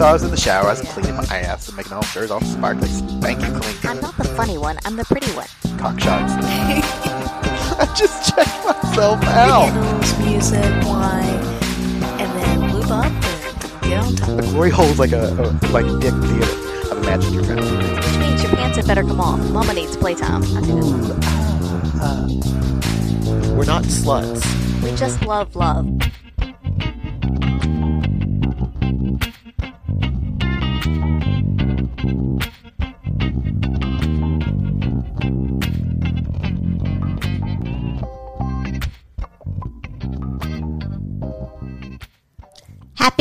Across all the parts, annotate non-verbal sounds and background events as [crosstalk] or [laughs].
So I was in the shower, I was cleaning my ass and making all sure it's all sparkly, spanking clean. I'm not the funny one, I'm the pretty one. Cock shots. [laughs] I just checked myself out. Candles, music, wine, and then lube up and get on top. The glory hole's like a, a like dick theater. I've imagined your mouth. Which means your pants had better come off. Mama needs playtime. I think that's We're not sluts. We just love love. Happy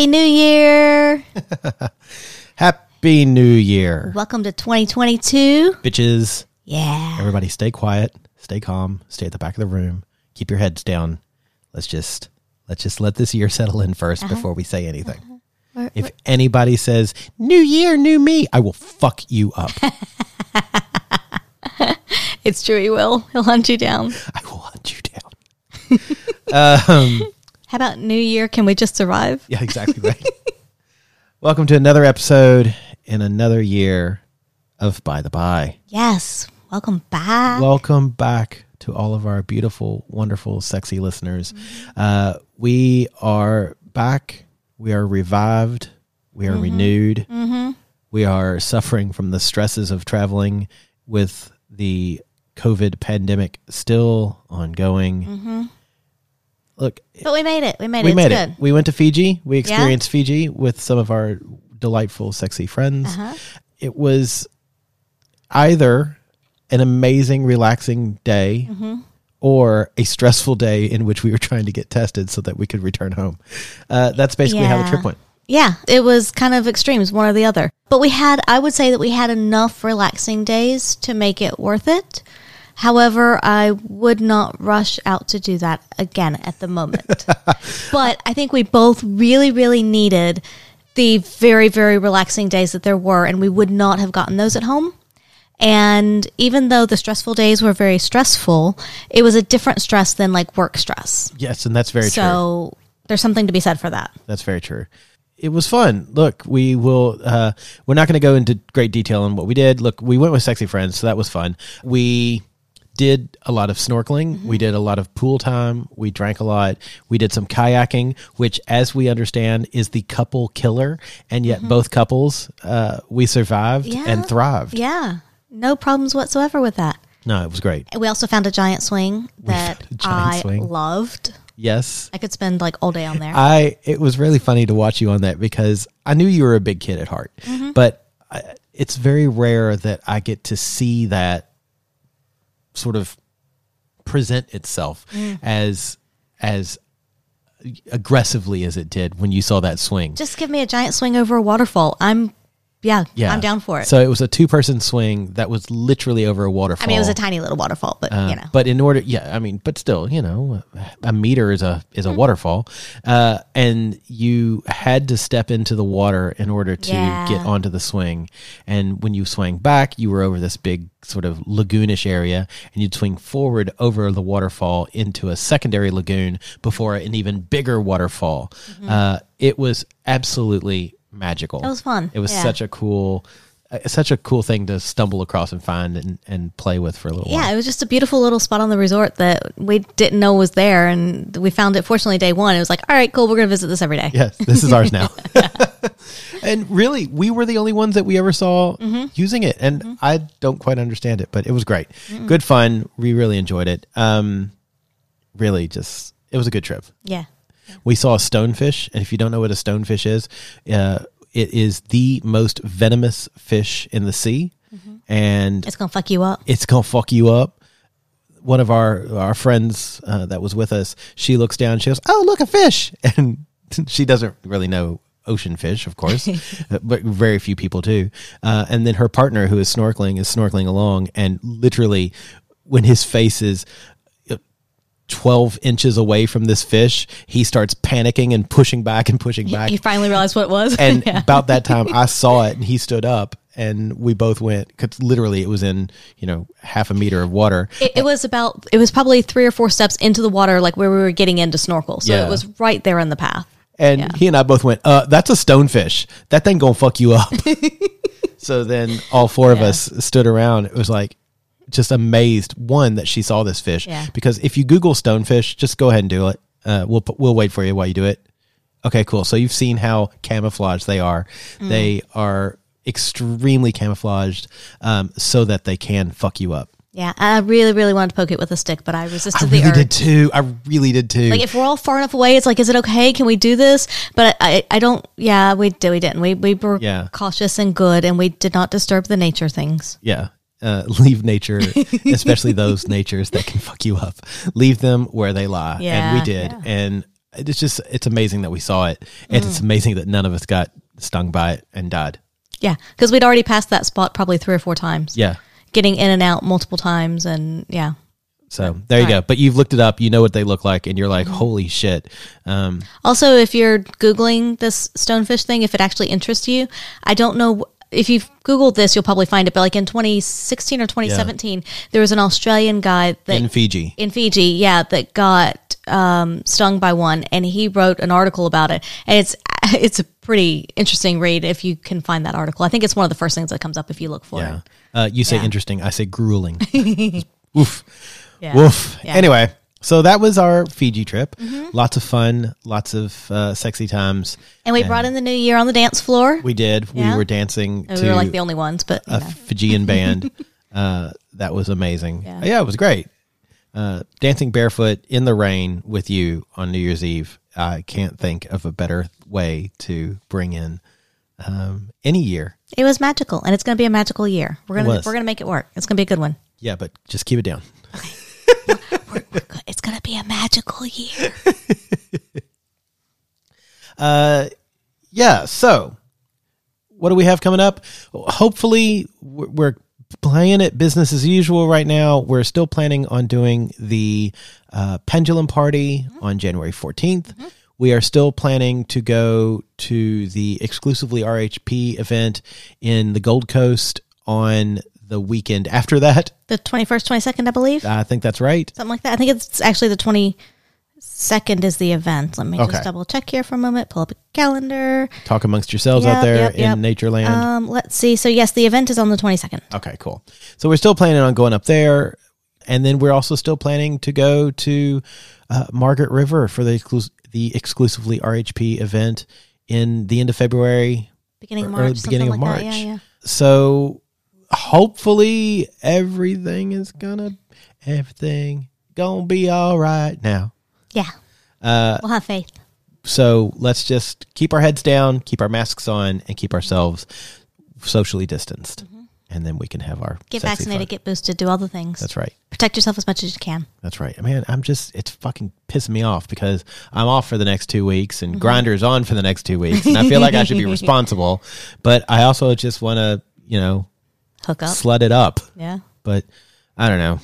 New Year! [laughs] Happy New Year, Welcome to 2022. bitches. Yeah. Everybody stay quiet, stay calm, stay at the back of the room, keep your heads down. Let's just let's just let this year settle in 1st uh-huh. before we say anything. If anybody says new year, new me, I will fuck you up. [laughs] It's true, he will. He'll hunt you down. I will hunt you down. [laughs] um, How about New Year? Can we just survive? yeah, exactly [laughs] right. Welcome to another episode in another year of By the By. Yes. Welcome back. Welcome back to all of our beautiful, wonderful, sexy listeners. Uh, we are back. We are revived. We are renewed. We are suffering from the stresses of traveling with the COVID pandemic still ongoing. Look, but we made it. We made it. we made it's it. good. We went to Fiji. We experienced Fiji with some of our delightful, sexy friends. Uh-huh. It was either an amazing, relaxing day Mm-hmm. Or a stressful day in which we were trying to get tested so that we could return home. Uh, that's basically how the trip went. Yeah, it was kind of extremes, one or the other. But we had, I would say that we had enough relaxing days to make it worth it. However, I would not rush out to do that again at the moment. [laughs] but I think we both really, really needed the very, very relaxing days that there were, and we would not have gotten those at home. And even though the stressful days were very stressful, it was a different stress than like work stress. Yes, and that's very true. so there's something to be said for that. That's very true. It was fun. Look, we will. Uh, we're not going to go into great detail on what we did. Look, we went with sexy friends, so that was fun. We did a lot of snorkeling. We did a lot of pool time. We drank a lot. We did some kayaking, which, as we understand, is the couple killer. And yet, both couples, uh, we survived Yeah. and thrived. Yeah, no problems whatsoever with that. No, it was great. We also found a giant swing [laughs] that giant I swing. loved. Yes. I could spend like all day on there. I it was really funny to watch you on that because I knew you were a big kid at heart, mm-hmm. but I, it's very rare that I get to see that sort of present itself mm. as as aggressively as it did when you saw that swing. Just give me a giant swing over a waterfall. I'm, yeah, yeah, I'm down for it. So it was a two person swing that was literally over a waterfall. I mean, it was a tiny little waterfall, but Uh, you know, But in order, yeah, I mean, but still, you know, a meter is a is a waterfall, uh, and you had to step into the water in order to Yeah. get onto the swing. And when you swang back, you were over this big sort of lagoonish area, and you'd swing forward over the waterfall into a secondary lagoon before an even bigger waterfall. Uh, it was absolutely magical. It was fun. It was Yeah. such a cool. uh, Such a cool thing to stumble across and find and, and play with for a little while. yeah, it was just a beautiful little spot on the resort that we didn't know was there, and we found it. Fortunately, day one, it was like, all right, cool, we're gonna visit this every day. Yes, this is ours [laughs] now. [laughs] and really, we were the only ones that we ever saw Mm-hmm. using it, and I don't quite understand it, but it was great, good fun. We really enjoyed it. Um, really, just it was a good trip. yeah. We saw a stonefish, and if you don't know what a stonefish is, uh, it is the most venomous fish in the sea, and It's gonna fuck you up. it's gonna fuck you up. One of our our friends uh, that was with us, she looks down, she goes, "Oh, look, a fish!" [laughs] And she doesn't really know ocean fish, of course, [laughs] uh, but very few people do. Uh, and then her partner, who is snorkeling, is snorkeling along, and literally, when his face is. Uh, 12 inches away from this fish, he starts panicking and pushing back and pushing back. He finally realized what it was. And [laughs] Yeah. about that time, I [laughs] saw it and he stood up and we both went because literally it was in, you know, half a meter of water. It, it was about. It was probably three or four steps into the water, like where we were getting into snorkel. So Yeah. it was right there in the path. And Yeah. he and I both went, uh, that's a stonefish. That thing gonna fuck you up. [laughs] so then all four of us stood around. It was like just amazed, one, that she saw this fish. Yeah. Because if you Google stonefish, just go ahead and do it. Uh, we'll, we'll wait for you while you do it. Okay, cool. So you've seen how camouflaged they are. Mm. They are extremely camouflaged um, so that they can fuck you up. Yeah, I really, really wanted to poke it with a stick, but I resisted I the really urge. did too. I really did too. Like if we're all far enough away, it's like, is it okay? Can we do this? But I, I, I don't. Yeah, we did. We didn't. We we were Yeah. cautious and good, and we did not disturb the nature things. yeah. Uh, [laughs] leave nature, especially those natures that can fuck you up. Leave them where they lie. and we did. yeah. Mm. And it's just, it's amazing that we saw it. And it's amazing that none of us got stung by it and died. Yeah, because we'd already passed that spot probably three or four times. Yeah. getting in and out multiple times, and yeah. So there you go. Right. But you've looked it up. You know what they look like. And you're like, Mm-hmm. holy shit. Um, Also, if you're googling this stonefish thing, if it actually interests you, I don't know if you've googled this, you'll probably find it. But like in 2016 or 2017, there was an Australian guy that in Fiji. in Fiji, yeah, that got um, stung by one, and he wrote an article about it, and it's [laughs] it's a pretty interesting read if you can find that article. I think it's one of the first things that comes up if you look for Yeah. it. Uh, you say Yeah. interesting. I say grueling. [laughs] Woof. Yeah. Woof. Yeah. Anyway, so that was our Fiji trip. Mm-hmm. Lots of fun, lots of uh, sexy times. And we brought in the new year on the dance floor. We did. Yeah. We were dancing And to we were like the only ones, but a know. Fijian band. [laughs] Uh, that was amazing. Yeah. Yeah. it was great. Uh, dancing barefoot in the rain with you on New Year's Eve. I can't think of a better way to bring in um, any year. it was magical, and it's going to be a magical year. We're gonna we're gonna make it work. It's gonna be a good one. Yeah, but just keep it down. It's gonna be a magical year. [laughs] Uh, yeah so what do we have coming up? Hopefully we're we're playing it business as usual right now. We're still planning on doing the uh, pendulum party mm-hmm. on january 14th mm-hmm. we are still planning to go to the exclusively rhp event in the gold coast on the weekend after that The twenty first, twenty second, I believe, i think that's right something like that. I think it's actually the twenty second is the event. Let me Okay. just double check here for a moment. Pull up a calendar. talk amongst yourselves out there yep, in yep. nature land Um, let's see. So yes, the event is on the twenty second. Okay, cool. So we're still planning on going up there, and then we're also still planning to go to uh, Margaret River for the exclus- the exclusively RHP event in the end of February, Beginning of March. beginning like of March. That. Yeah, yeah. So hopefully everything is gonna everything gonna be all right now. Yeah. Uh, we'll have faith. So let's just keep our heads down, keep our masks on, and keep ourselves socially distanced, and then we can have our Mm-hmm. Get vaccinated. fun. Get boosted. Do all the things. That's right. Protect yourself as much as you can. That's right. Man, I'm just, it's fucking pissing me off because I'm off for the next two weeks and Grinder's on for the next two weeks. And I feel like I should be [laughs] responsible, but I also just want to, you know, Hook up. slut it up. yeah. But I don't know.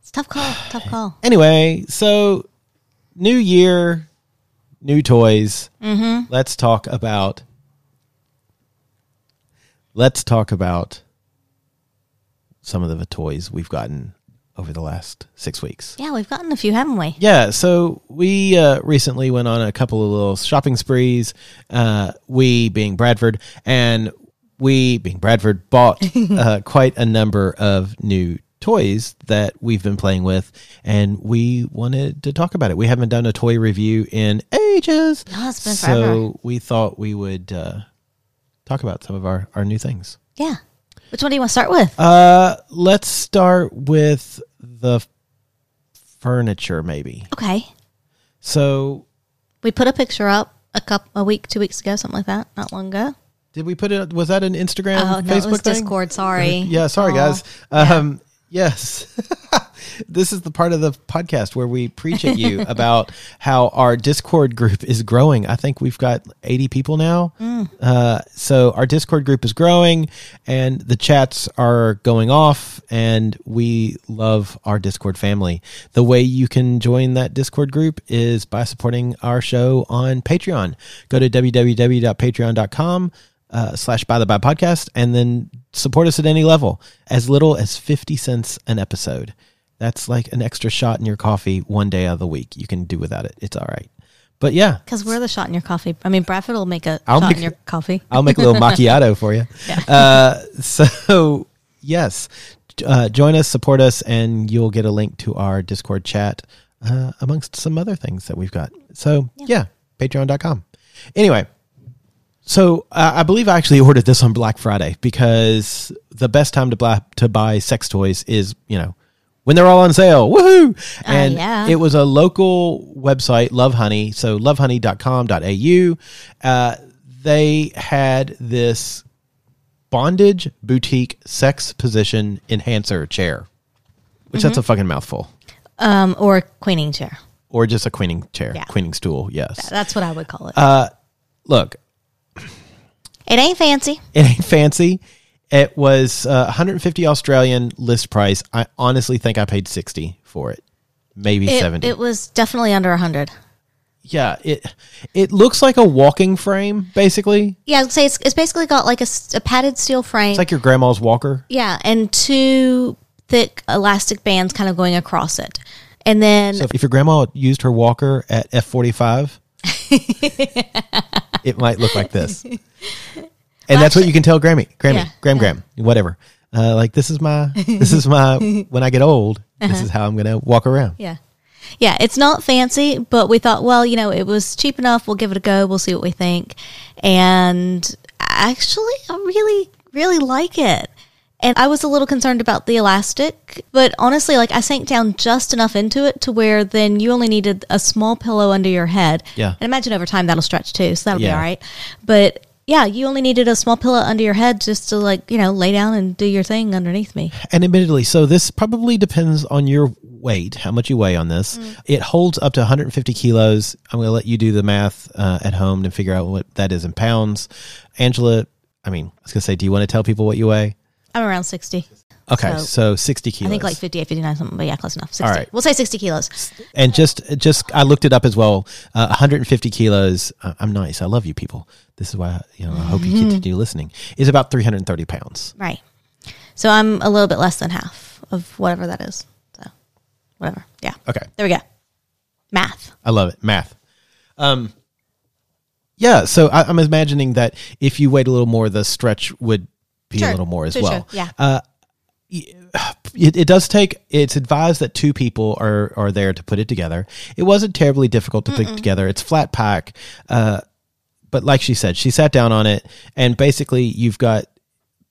It's a tough call. [sighs] Tough call. Anyway, so new year, new toys. Mm-hmm. Let's talk about, let's talk about some of the toys we've gotten over the last six weeks. Yeah, we've gotten a few, haven't we? Yeah, so we uh, recently went on a couple of little shopping sprees. Uh, we, being Bradford, and we, being Bradford, bought [laughs] uh, quite a number of new toys that we've been playing with, and we wanted to talk about it. We haven't done a toy review in ages, No, it's been so forever. we thought we would uh, talk about some of our, our new things. Yeah. Which one do you want to start with? Uh, let's start with the furniture, maybe. okay. So We put a picture up a couple, a week, two weeks ago, something like that, not long ago. Did we put it? Was that an Instagram, Oh no, Facebook it was thing? Discord. Sorry. Yeah, sorry guys. Um, Yes, [laughs] this is the part of the podcast where we preach at you [laughs] about how our Discord group is growing. I think we've got 80 people now. Uh, so our Discord group is growing and the chats are going off and we love our Discord family. The way you can join that Discord group is by supporting our show on Patreon. Go to www.patreon.com uh, slash by the by podcast and then support us at any level. As little as 50 cents an episode. That's like an extra shot in your coffee one day out of the week. You can do without it. It's all right. But yeah. Because we're the shot in your coffee. I mean, Bradford will make a I'll shot make- in your [laughs] coffee. i'll make a little [laughs] macchiato for you. Uh, so yes. Uh, join us support us and you'll get a link to our discord chat uh, amongst some other things that we've got. So yeah, patreon.com anyway So uh, I believe I actually ordered this on Black Friday because the best time to buy to buy sex toys is you know when they're all on sale. Woohoo! And yeah. it was a local website, Love Honey. So lovehoney.com.au. Uh, they had this bondage boutique sex position enhancer chair, which that's a fucking mouthful, Um, or a queening chair. or just a queening chair, Yeah. queening stool. Yes. That's what I would call it. Uh, Look, it ain't fancy. It ain't fancy. It was uh, 150 Australian list price. I honestly think I paid 60 for it, maybe It, 70. it was definitely under hundred. yeah, it it looks like a walking frame basically. Yeah, I'd say it's, it's basically got like a, a padded steel frame. It's like your grandma's walker. yeah, and two thick elastic bands kind of going across it. And then So if your grandma used her walker at F45, [laughs] [laughs] it might look like this. [laughs] And that's what you can tell Grammy, Grammy, Yeah, Gram, Gram, whatever. Uh, like this is my, this is my. [laughs] When I get old, this is how I'm gonna walk around. Yeah. Yeah, it's not fancy, but we thought, well, you know, it was cheap enough. We'll give it a go. We'll see what we think. And actually, I really, really like it. And I was a little concerned about the elastic, but honestly, like I sank down just enough into it to where then you only needed a small pillow under your head. Yeah. And imagine over time that'll stretch too, so that'll be all right. But yeah, you only needed a small pillow under your head just to like, you know, lay down and do your thing underneath me. And admittedly, so this probably depends on your weight, how much you weigh on this. It holds up to 150 kilos. I'm going to let you do the math uh, at home to figure out what that is in pounds. Angela, I mean, I was going to say, do you want to tell people what you weigh? I'm around 60. Okay, So- so, 60 I think like 58, 59, something, but yeah, close enough. 60. All right. We'll say 60 kilos. and just, just I looked it up as well. Uh, 150 kilos. Uh, I'm nice. I love you people. This is why you know I hope you continue listening. Is about 330 pounds. Right. So I'm a little bit less than half of whatever that is. So whatever. Yeah. Okay. There we go. Math. I love it. Math. Um, yeah. So I, I'm imagining that if you wait a little more, the stretch would Sure. a little more as Sure, well. Yeah. Uh, it, it does take. It's advised that two people are are there to put it together. It wasn't terribly difficult to put together. It's flat pack. Uh, but like she said, she sat down on it, and basically you've got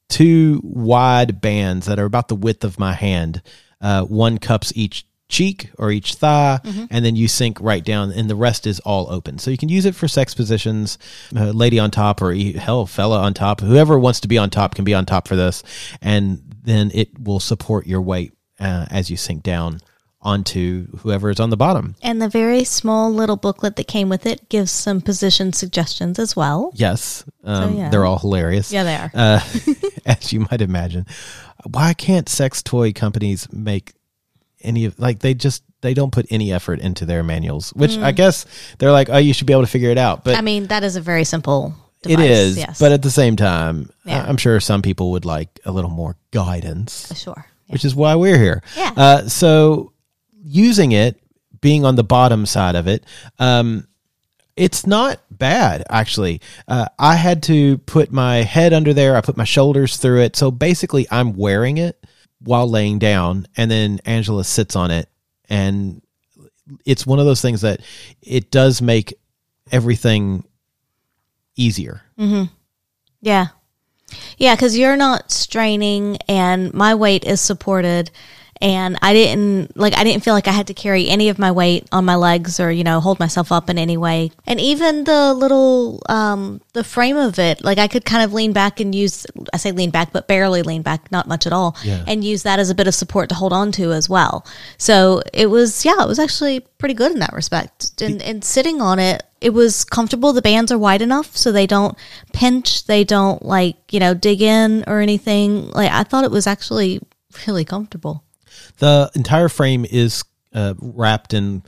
two wide bands that are about the width of my hand. Uh, one cups each cheek or each thigh, and then you sink right down, and the rest is all open. So you can use it for sex positions, uh, lady on top, or hell, fella on top. Whoever wants to be on top can be on top for this, and then it will support your weight uh, as you sink down onto whoever is on the bottom. And the very small little booklet that came with it gives some position suggestions as well. Yes, um, yeah. they're all hilarious. Yeah, they are. uh, [laughs] [laughs] as you might imagine. Why can't sex toy companies make any of like they just they don't put any effort into their manuals, which I guess they're like, oh, you should be able to figure it out. But Mm. I mean, that is a very simple it device. is. Yes. But at the same time, Yeah. I'm sure some people would like a little more guidance, sure. Yeah. which is why we're here. Yeah. Uh, so using it, being on the bottom side of it, um, it's not bad actually. Uh, I had to put my head under there. I put my shoulders through it. So basically, I'm wearing it while laying down, and then Angela sits on it, and it's one of those things that it does make everything easier. Mm-hmm. Yeah. Yeah, because you're not straining and my weight is supported and I didn't like I didn't feel like I had to carry any of my weight on my legs or you know hold myself up in any way. And even the little um the frame of it, like I could kind of lean back and use I say lean back, but barely lean back, not much at all, Yeah. and use that as a bit of support to hold on to as well. So it was yeah, it was actually pretty good in that respect. And and sitting on it, it was comfortable. The bands are wide enough so they don't pinch, they don't like, you know, dig in or anything. Like I thought it was actually really comfortable. The entire frame is uh, wrapped in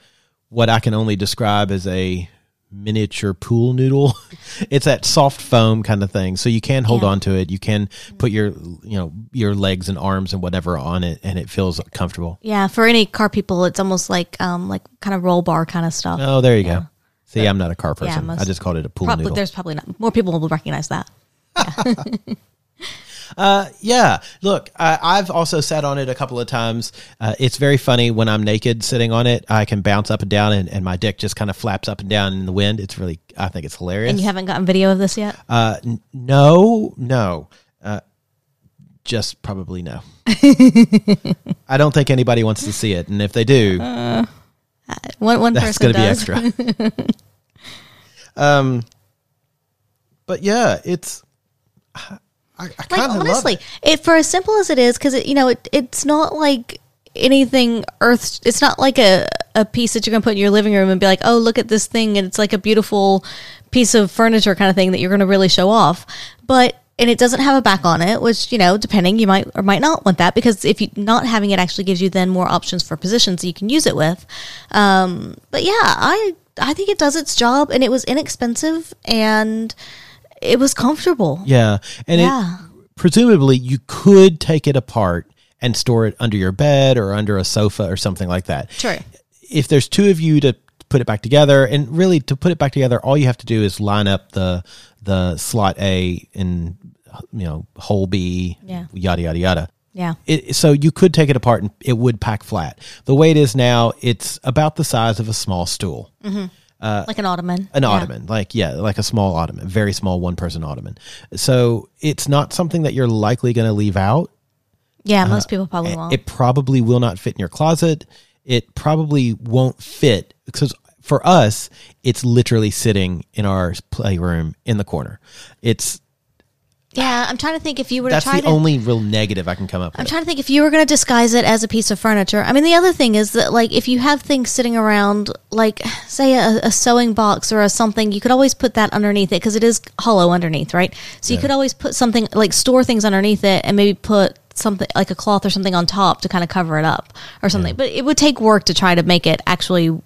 what I can only describe as a miniature pool noodle. [laughs] it's that soft foam kind of thing. So you can hold Yeah. on to it. You can put your you know your legs and arms and whatever on it, and it feels comfortable. Yeah, for any car people, it's almost like um like kind of roll bar kind of stuff. Oh, there you go. See, I'm not a car Yeah, person. most- I just called it a pool Probably, noodle. there's probably not more people will recognize that. [laughs] [laughs] Yeah, look, I, I've also sat on it a couple of times. Uh, it's very funny when I'm naked sitting on it. I can bounce up and down, and, and my dick just kind of flaps up and down in the wind. It's really, I think it's hilarious. And you haven't gotten video of this yet? Uh, n- no, no. Uh, just probably no. [laughs] I don't think anybody wants to see it, and if they do, One one that's person going to be extra. [laughs] um, but yeah, it's. I, I like honestly, love it. it. for as simple as it is, because it, you know, it, it's not like anything earth. It's not like a a piece that you're gonna put in your living room and be like, oh, look at this thing, and it's like a beautiful piece of furniture kind of thing that you're gonna really show off. But and it doesn't have a back on it, which you know, depending, you might or might not want that because if you not having it actually gives you then more options for positions that you can use it with. Um, but yeah, I I think it does its job, and it was inexpensive and it was comfortable. Yeah, and Yeah. it presumably you could take it apart and store it under your bed or under a sofa or something like that. True. If there's two of you to put it back together, and really to put it back together, all you have to do is line up the the slot A and you know hole B, Yeah. yada yada yada. Yeah. It, so you could take it apart and it would pack flat. The way it is now, it's about the size of a small stool mm-hmm. Like an ottoman. an Yeah. ottoman like yeah like a small ottoman very small one person ottoman so it's not something that you're likely going to leave out Yeah, most people probably won't. Uh, it probably will not fit in your closet it probably won't fit because for us it's literally sitting in our playroom in the corner it's yeah, I'm trying to think if you were to that's try the to. only real negative i can come up with. I'm trying to think if you were going to disguise it as a piece of furniture. I mean, the other thing is that, like, if you have things sitting around, like, say, a, a sewing box or a something, you could always put that underneath it because it is hollow underneath, right? So you could always put something, like, store things underneath it and maybe put something like a cloth or something on top to kind of cover it up or something. But it would take work to try to make it actually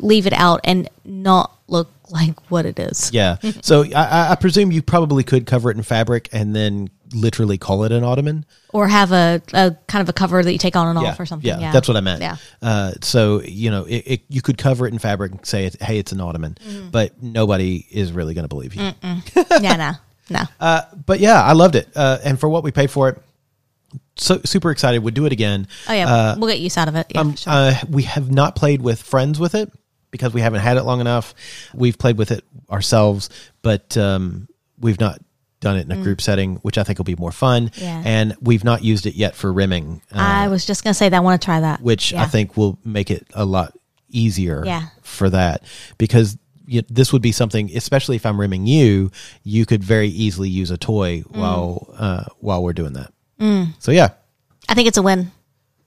leave it out and not look like what it is. yeah [laughs] so I- I, I presume you probably could cover it in fabric and then literally call it an ottoman Or have a, a kind of a cover that you take on and off or something. Yeah, Yeah, that's what I meant. Yeah. Uh, so you know, it, it, you could cover it in fabric and say, "Hey, it's an ottoman," Mm-hmm. but nobody is really going to believe you. [laughs] yeah, no, no. Uh, but yeah, I loved it, uh, and for what we paid for it, so super excited. Would do it again. Oh yeah, we'll get use out of it. Yeah, Um, sure. uh, we have not played with friends with it because we haven't had it long enough. We've played with it ourselves, but um, we've not done it in a group setting, which I think will be more fun. Mm. Yeah. And we've not used it yet for rimming. Uh, I was just gonna say that I want to try that. which I think will make it a lot easier Yeah. for that because you this would be something, especially if I'm rimming you, you could very easily use a toy Mm. while uh, while we're doing that. So yeah, I think it's a win.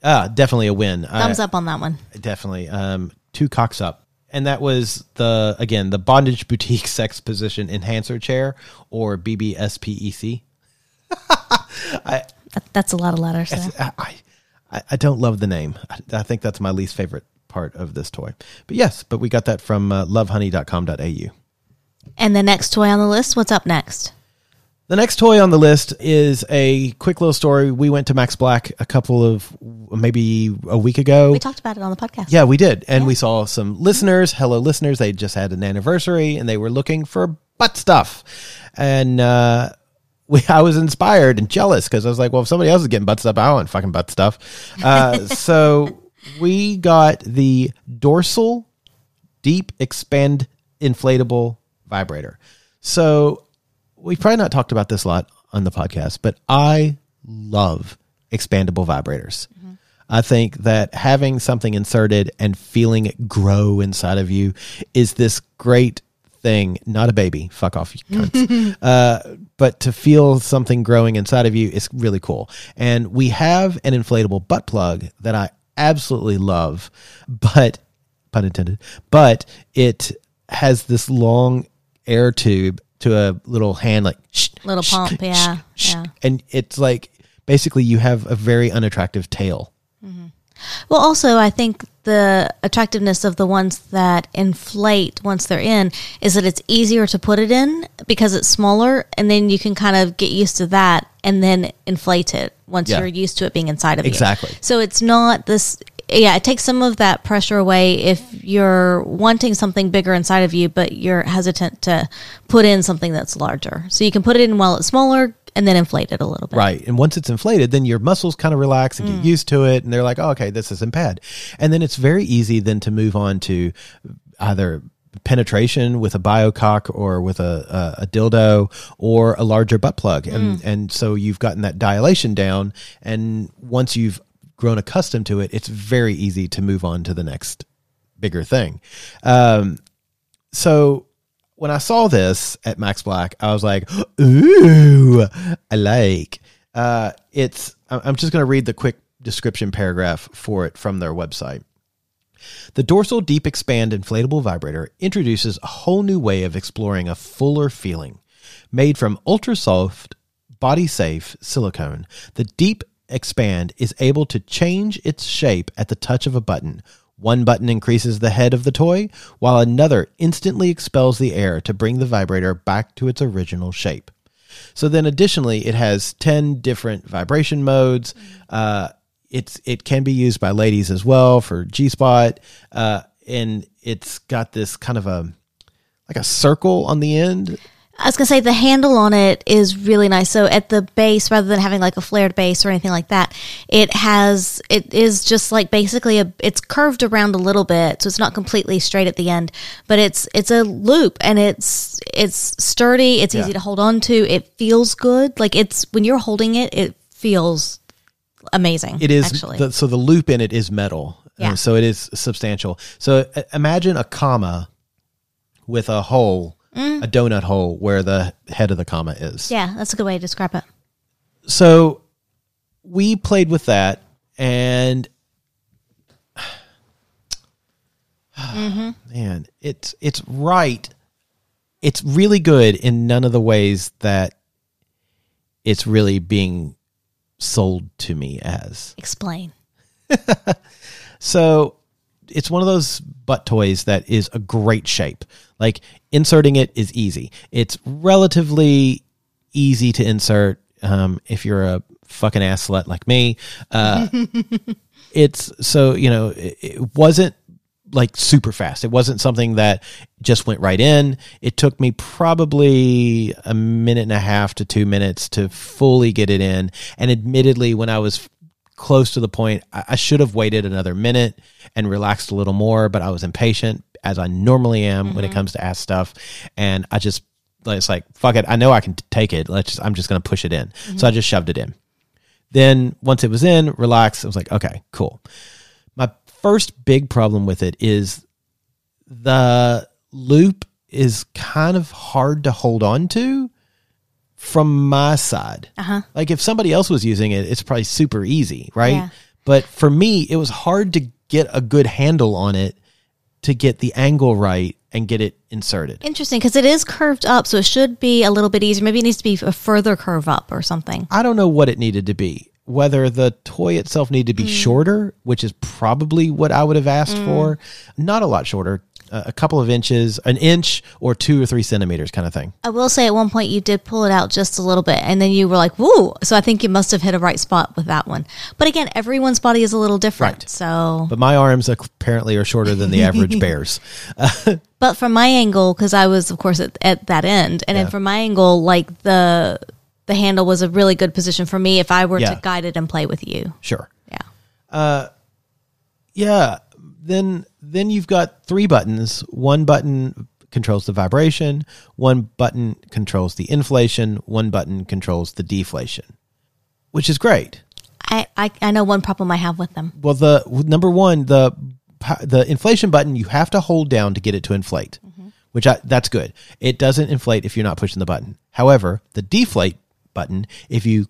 ah, definitely a win. Thumbs I, up on that one. Definitely, um, two cocks up. And that was the again the bondage boutique sex position enhancer chair or BBSPEC. [laughs] That, that's a lot of letters. I, I, I don't love the name. I, I think that's my least favorite part of this toy. But yes, but we got that from uh, lovehoney.com.au. And the next toy on the list. What's up next? The next toy on the list is a quick little story. We went to Max Black a couple of maybe a week ago. We talked about it on the podcast. Yeah, we did. And we saw some listeners. Hello, listeners. They just had an anniversary and they were looking for butt stuff. And uh, [laughs] we, I was inspired and jealous because I was like, well, if somebody else is getting butt stuff, I want fucking butt stuff. Uh, [laughs] so we got the Dorcel deep expand inflatable vibrator. So we've probably not talked about this a lot on the podcast, but I love expandable vibrators. I think that having something inserted and feeling it grow inside of you is this great thing. Not a baby. Fuck off, you cunts. [laughs] uh, but to feel something growing inside of you is really cool. And we have an inflatable butt plug that I absolutely love, but pun intended, but it has this long air tube to a little hand like shh, Little shh, pump, shh, yeah, yeah. and it's like basically you have a very unattractive tail. Mm-hmm. Well, also, I think the attractiveness of the ones that inflate once they're in is that it's easier to put it in because it's smaller, and then you can kind of get used to that and then inflate it once Yeah. you're used to it being inside of Exactly. you. Exactly. So it's not this. Yeah, it takes some of that pressure away if you're wanting something bigger inside of you, but you're hesitant to put in something that's larger. So you can put it in while it's smaller and then inflate it a little bit. Right. And once it's inflated, then your muscles kind of relax and Mm. get used to it. And they're like, oh, okay, this isn't bad. And then it's very easy then to move on to either penetration with a biocock or with a, a, a dildo or a larger butt plug. And, and so you've gotten that dilation down. And once you've grown accustomed to it, it's very easy to move on to the next bigger thing. Um, so when I saw this at Max Black, I was like, "Ooh, I like." Uh, it's. I'm just going to read the quick description paragraph for it from their website. The Dorcel deep expand inflatable vibrator introduces a whole new way of exploring a fuller feeling. Made from ultra soft, body safe silicone, the deep expand is able to change its shape at the touch of a button. One button increases the head of the toy, while another instantly expels the air to bring the vibrator back to its original shape. So then, additionally, it has ten different vibration modes. Uh, it's it can be used by ladies as well for G spot, uh, and it's got this kind of a like a circle on the end. I was gonna say the handle on it is really nice. So at the base, rather than having like a flared base or anything like that, it has it is just like basically a it's curved around a little bit, so it's not completely straight at the end, but it's it's a loop and it's it's sturdy. It's easy to hold on to. It feels good. Like it's when you're holding it, it feels amazing. It is actually. the, so the loop in it is metal, Yeah. So it is substantial. So uh, imagine a comma with a hole, Mm. a donut hole where the head of the comma is. yeah, that's a good way to describe it. so we played with that and [sighs] mm-hmm. man it's it's right it's really good in none of the ways that it's really being sold to me as Explain. [laughs] so it's one of those butt toys that is a great shape. Like inserting it is easy. It's relatively easy to insert um, if you're a fucking ass slut like me. Uh, [laughs] it's so you know it, it wasn't like super fast. It wasn't something that just went right in. It took me probably a minute and a half to two minutes to fully get it in. And admittedly, when I was close to the point, I, I should have waited another minute and relaxed a little more, but I was impatient as I normally am when it mm-hmm. comes to ass stuff. And I just, it's like, fuck it. I know I can t- take it. Let's just, I'm just going to push it in. So I mm-hmm. just shoved it in. Then once it was in, relaxed, I was like, okay, cool. My first big problem with it is the loop is kind of hard to hold on to from my side. Uh-huh. Like if somebody else was using it, it's probably super easy, right? Yeah. But for me, it was hard to get a good handle on it to get the angle right and get it inserted. Interesting, because it is curved up, so it should be a little bit easier. Maybe it needs to be a further curve up or something. I don't know what it needed to be. Whether the toy itself needed to be shorter, which is probably what I would have asked for, not a lot shorter, a couple of inches, an inch or two or three centimeters kind of thing. I will say at one point you did pull it out just a little bit, and then you were like, "Woo!" So I think you must have hit a right spot with that one. But again, everyone's body is a little different. Right. So, But my arms apparently are shorter than the average [laughs] bear's. [laughs] but from my angle, because I was, of course, at, at that end, and Yeah. then from my angle, like the the handle was a really good position for me if I were Yeah. to guide it and play with you. Sure. Yeah. Uh, Yeah. Then then you've got three buttons. One button controls the vibration, one button controls the inflation, one button controls the deflation. Which is great. I, I, I know one problem I have with them. Well, the number one, the the inflation button you have to hold down to get it to inflate, mm-hmm. which I, that's good. It doesn't inflate if you're not pushing the button. However, the deflate button, if you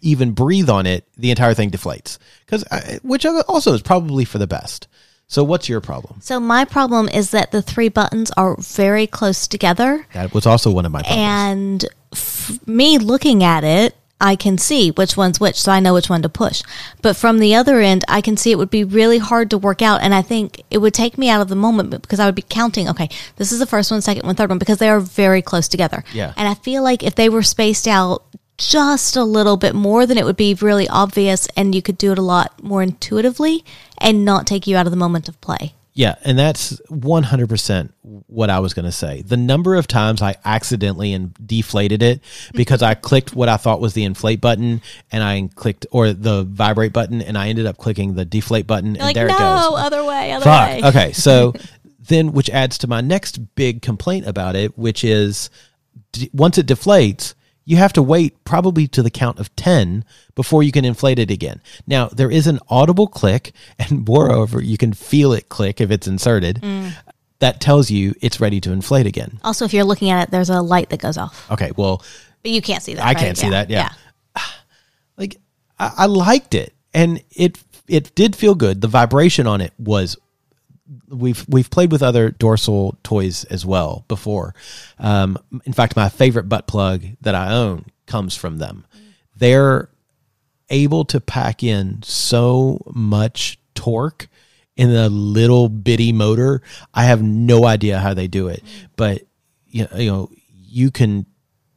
even breathe on it, the entire thing deflates. Because uh, which also is probably for the best. So, what's your problem? So my problem is that the three buttons are very close together, That was also one of my problems. and f- me looking at it, I can see which one's which, so I know which one to push. But from the other end, I can see it would be really hard to work out, and I think it would take me out of the moment because I would be counting. Okay, this is the first one, second one, third one, because they are very close together. Yeah. and I feel like if they were spaced out just a little bit more, then it would be really obvious, and you could do it a lot more intuitively and not take you out of the moment of play. Yeah, and that's 100% what I was going to say. The number of times I accidentally and deflated it because I clicked what I thought was the inflate button and I clicked or the vibrate button and I ended up clicking the deflate button and like there no, it goes. other way, other Fuck. way. Okay, [laughs] so then which adds to my next big complaint about it, which is d- once it deflates, you have to wait probably to the count of 10 before you can inflate it again. Now, there is an audible click, [laughs] and moreover, you can feel it click if it's inserted. Mm. That tells you it's ready to inflate again. Also, if you're looking at it, there's a light that goes off, Okay, well, but you can't see that. I right? can't see that. Yeah. like I, I liked it, and it it did feel good. The vibration on it was. We've we've played with other Dorcel toys as well before. Um, in fact, my favorite butt plug that I own comes from them. They're able to pack in so much torque in a little bitty motor. I have no idea how they do it, but you know, you know, you can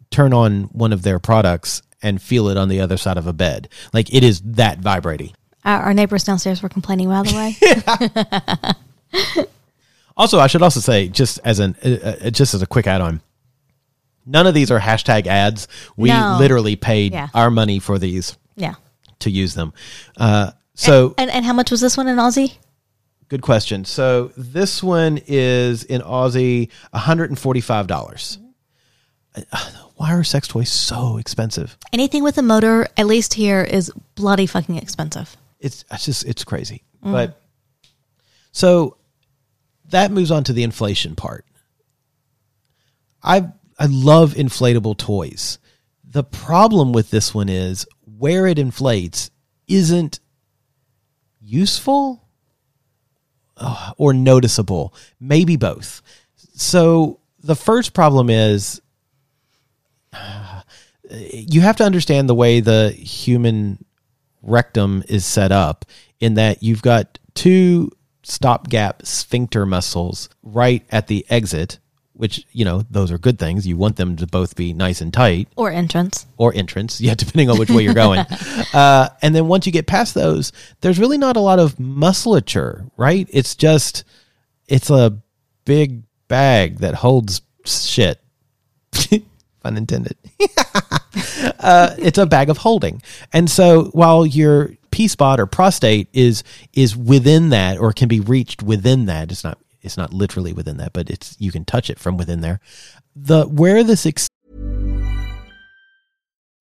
turn on one of their products and feel it on the other side of a bed. Like it is that vibrating. Our, our neighbors downstairs were complaining. By the way, [laughs] [laughs] [laughs] Also, I should also say, just as an uh, uh, just as a quick add on, none of these are hashtag ads. We No. literally paid Yeah. our money for these yeah. to use them. Uh, so And and how much was this one in Aussie? Good question. So this one is in Aussie, one hundred and forty-five dollars. Why are sex toys so expensive? Anything with a motor, at least here, is bloody fucking expensive. It's, it's just it's crazy. But so that moves on to the inflation part. I I love inflatable toys. The problem with this one is where it inflates isn't useful uh, or noticeable, maybe both. So the first problem is [sighs] you have to understand the way the human rectum is set up in that you've got two stopgap sphincter muscles right at the exit which you know those are good things you want them to both be nice and tight Or entrance. or entrance, yeah, [laughs] depending on which way you're going. [laughs] uh, and then once you get past those, there's really not a lot of musculature, right? It's just, it's a big bag that holds shit. [laughs] Pun intended. uh, it's a bag of holding. And so while your P spot or prostate is is within that or can be reached within that, it's not it's not literally within that, but it's you can touch it from within there. The where this ex-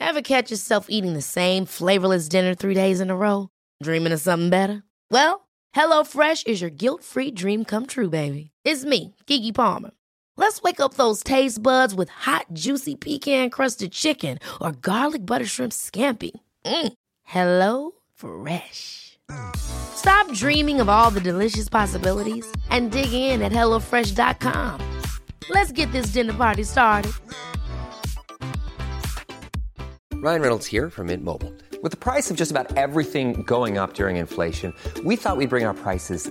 Ever catch yourself eating the same flavorless dinner three days in a row? Dreaming of something better? Well, Hello Fresh is your guilt free dream come true, baby. It's me, Keke Palmer. Let's wake up those taste buds with hot, juicy pecan crusted chicken or garlic butter shrimp scampi. Mm. Hello Fresh. Stop dreaming of all the delicious possibilities and dig in at HelloFresh.com. Let's get this dinner party started. Ryan Reynolds here from Mint Mobile. With the price of just about everything going up during inflation, we thought we'd bring our prices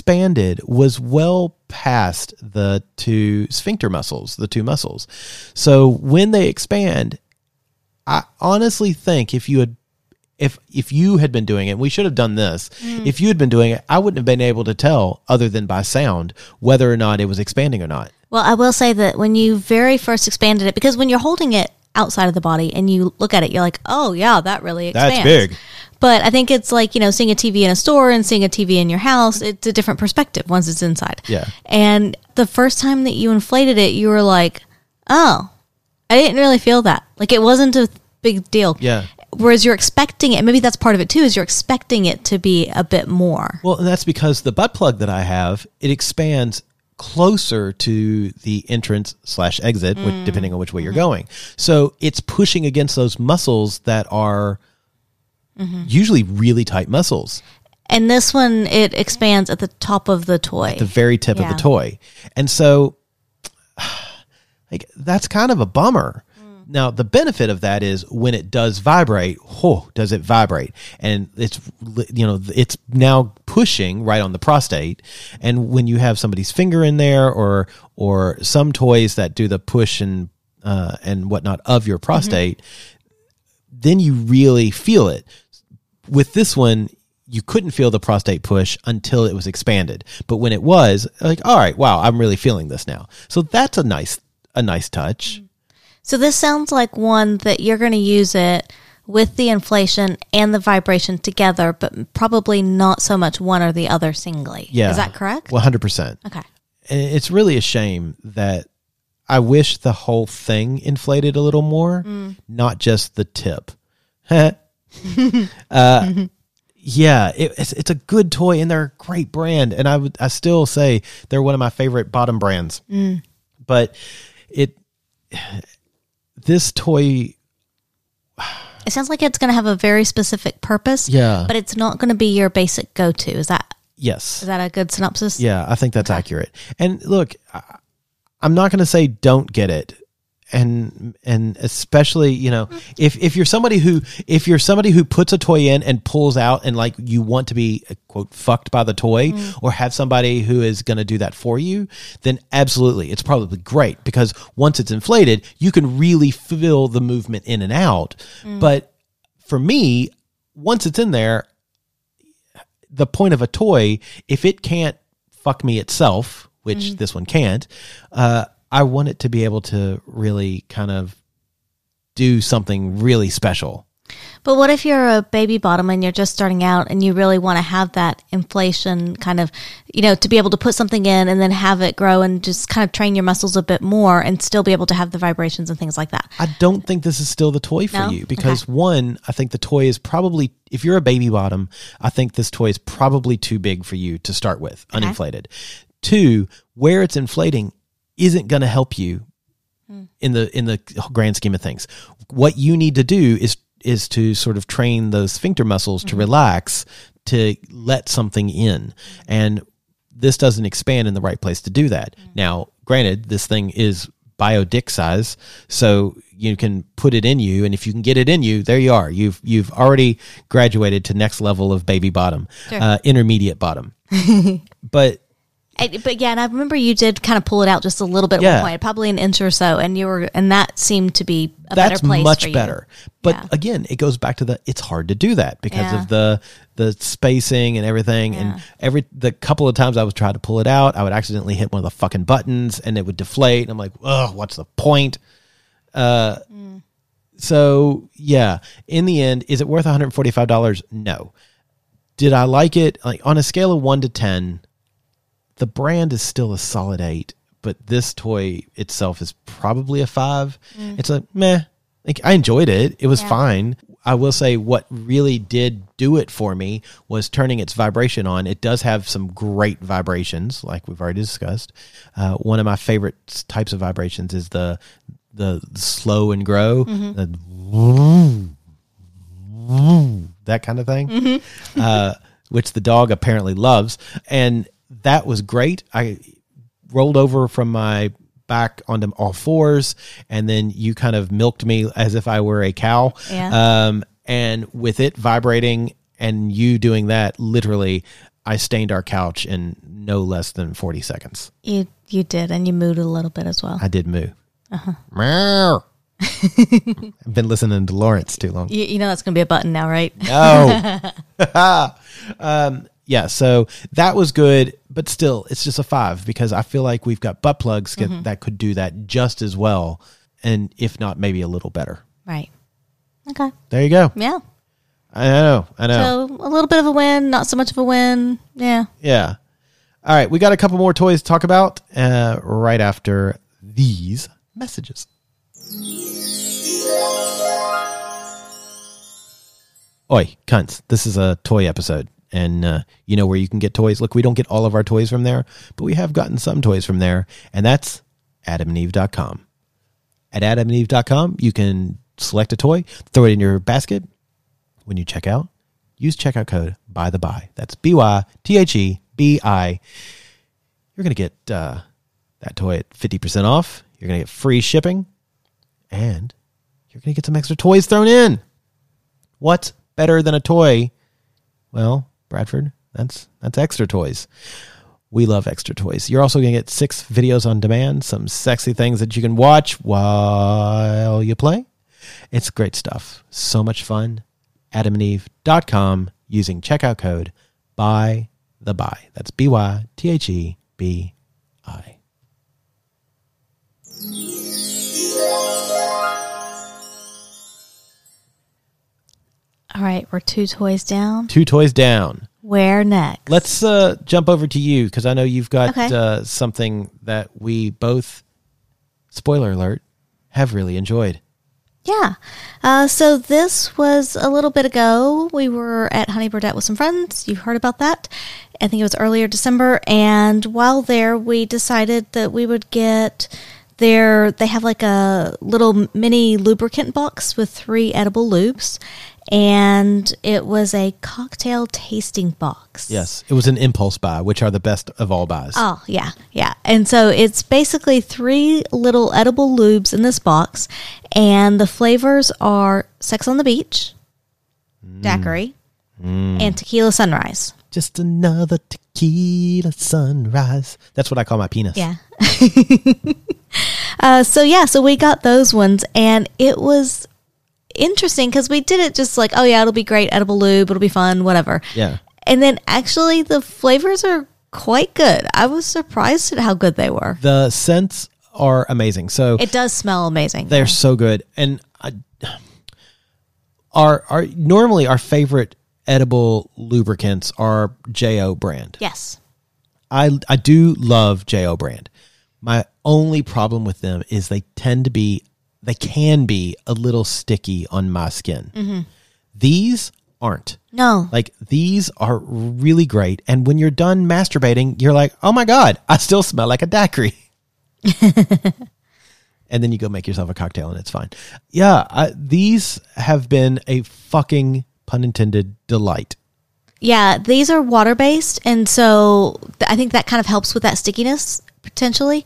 expanded was well past the two sphincter muscles, the two muscles. So when they expand, I honestly think if you had if if you had been doing it, we should have done this. Mm. If you had been doing it, I wouldn't have been able to tell, other than by sound, whether or not it was expanding or not. Well, I will say that when you very first expanded it, because when you're holding it outside of the body and you look at it, you're like, oh, yeah, that really expands. That's big. But I think it's like, you know, seeing a TV in a store and seeing a TV in your house, it's a different perspective once it's inside. Yeah. And the first time that you inflated it, you were like, oh, I didn't really feel that. Like it wasn't a big deal. Yeah. Whereas you're expecting it, maybe that's part of it too, is you're expecting it to be a bit more. Well, and that's because the butt plug that I have it expands closer to the entrance slash exit, which, mm. depending on which way you're mm-hmm. going. So it's pushing against those muscles that are mm-hmm. usually really tight muscles. And this one, it expands at the top of the toy. at the very tip of the toy. And so [sighs] like that's kind of a bummer. Now the benefit of that is when it does vibrate, oh, does it vibrate? And it's you know it's now pushing right on the prostate. And when you have somebody's finger in there, or or some toys that do the push and uh, and whatnot of your prostate, then you really feel it. With this one, you couldn't feel the prostate push until it was expanded. But when it was, like, all right, wow, I'm really feeling this now. So that's a nice a nice touch. So this sounds like one that you're going to use it with the inflation and the vibration together, but probably not so much one or the other singly. Yeah. Is that correct? One hundred percent. okay. And it's really a shame that I wish the whole thing inflated a little more, not just the tip. [laughs] uh, yeah, it, it's it's a good toy and they're a great brand, and I would I still say they're one of my favorite bottom brands. But it this toy, It sounds like it's going to have a very specific purpose. Yeah. But it's not going to be your basic go to. Is that yes, is that a good synopsis? Yeah, I think that's accurate. And look, I'm not going to say don't get it. And and especially, you know, if if you're somebody who if you're somebody who puts a toy in and pulls out and like you want to be uh, quote fucked by the toy or have somebody who is going to do that for you, then absolutely, it's probably great because once it's inflated, you can really feel the movement in and out. But for me, once it's in there, the point of a toy, if it can't fuck me itself, which this one can't, uh, I want it to be able to really kind of do something really special. But what if you're a baby bottom and you're just starting out and you really want to have that inflation kind of, you know, to be able to put something in and then have it grow and just kind of train your muscles a bit more and still be able to have the vibrations and things like that? I don't think this is still the toy for No? you because Okay. one, I think the toy is probably if you're a baby bottom, I think this toy is probably too big for you to start with, uninflated. Two, where it's inflating isn't going to help you hmm. in the in the grand scheme of things. What you need to do is is to sort of train those sphincter muscles to mm-hmm. relax to let something in. And this doesn't expand in the right place to do that. Mm. Now, granted, this thing is bio dick size, so you can put it in you, and if you can get it in you, there you are. You've you've already graduated to next level of baby bottom, uh, intermediate bottom. [laughs] but but yeah, and I remember you did kind of pull it out just a little bit at Yeah. one point, probably an inch or so, and you were, and that seemed to be a that's better place much better. But Yeah. again, it goes back to the it's hard to do that because Yeah. of the the spacing and everything. And every the couple of times I was trying to pull it out, I would accidentally hit one of the fucking buttons and it would deflate. And I'm like, oh, what's the point? Uh, so yeah. In the end, is it worth 145 dollars? No. Did I like it? Like on a scale of one to ten, the brand is still a solid eight, but this toy itself is probably a five. It's like meh. Like I enjoyed it. It was fine. I will say what really did do it for me was turning its vibration on. It does have some great vibrations, like we've already discussed. Uh, one of my favorite types of vibrations is the the slow and grow, the [laughs] that kind of thing, uh, which the dog apparently loves. And that was great. I rolled over from my back onto all fours, and then you kind of milked me as if I were a cow. Yeah. Um, and with it vibrating and you doing that, literally, I stained our couch in no less than 40 seconds. You you did, and you moved a little bit as well. I did moo. Meow. [laughs] I've been listening to Lawrence too long. You, you know that's going to be a button now, right? No. [laughs] [laughs] um, yeah, so that was good, but still, it's just a five because I feel like we've got butt plugs get, that could do that just as well, and if not, maybe a little better. Right. Okay. There you go. Yeah. I know. I know. So a little bit of a win, not so much of a win. Yeah. Yeah. All right, we got a couple more toys to talk about uh, right after these messages. Oi, cunts. This is a toy episode. And uh, you know where you can get toys? Look, we don't get all of our toys from there, but we have gotten some toys from there, and that's adamandeve.com. At adamandeve.com, you can select a toy, throw it in your basket. When you check out, use checkout code by the by. That's B Y T H E B I. You're going to get uh, that toy at 50% off. You're going to get free shipping, and you're going to get some extra toys thrown in. What's better than a toy? Well, Bradford, that's that's extra toys. We love extra toys. You're also going to get six videos on demand, some sexy things that you can watch while you play. It's great stuff. So much fun. AdamandEve.com using checkout code by the by. That's B Y T H E B I. All right. We're two toys down. Two toys down. Where next? Let's uh, jump over to you because I know you've got Okay. uh, something that we both, spoiler alert, have really enjoyed. Yeah. Uh, so this was a little bit ago. We were at Honey Birdette with some friends. You heard about that. I think it was earlier December. And while there, we decided that we would get their, they have like a little mini lubricant box with three edible lubes. And it was a cocktail tasting box. Yes, it was an impulse buy, which are the best of all buys. Oh, yeah, yeah. And so it's basically three little edible lubes in this box, and the flavors are Sex on the Beach, Daiquiri, and Tequila Sunrise. Just another tequila sunrise. That's what I call my penis. Yeah. [laughs] uh, so, yeah, so we got those ones, and it was interesting because we did it just like, oh, yeah, it'll be great, edible lube, it'll be fun, whatever. Yeah. And then actually, the flavors are quite good. I was surprised at how good they were. The scents are amazing. So It does smell amazing. they're so good. And I, our our normally our favorite edible lubricants are Jo brand. Yes. I I do love Jo brand. My only problem with them is they tend to be they can be a little sticky on my skin. Mm-hmm. These aren't. No. Like these are really great and when you're done masturbating, you're like, "Oh my god, I still smell like a daiquiri." [laughs] and then you go make yourself a cocktail and it's fine. Yeah, I, these have been a fucking pun intended delight. Yeah, these are water based, and so I think that kind of helps with that stickiness potentially.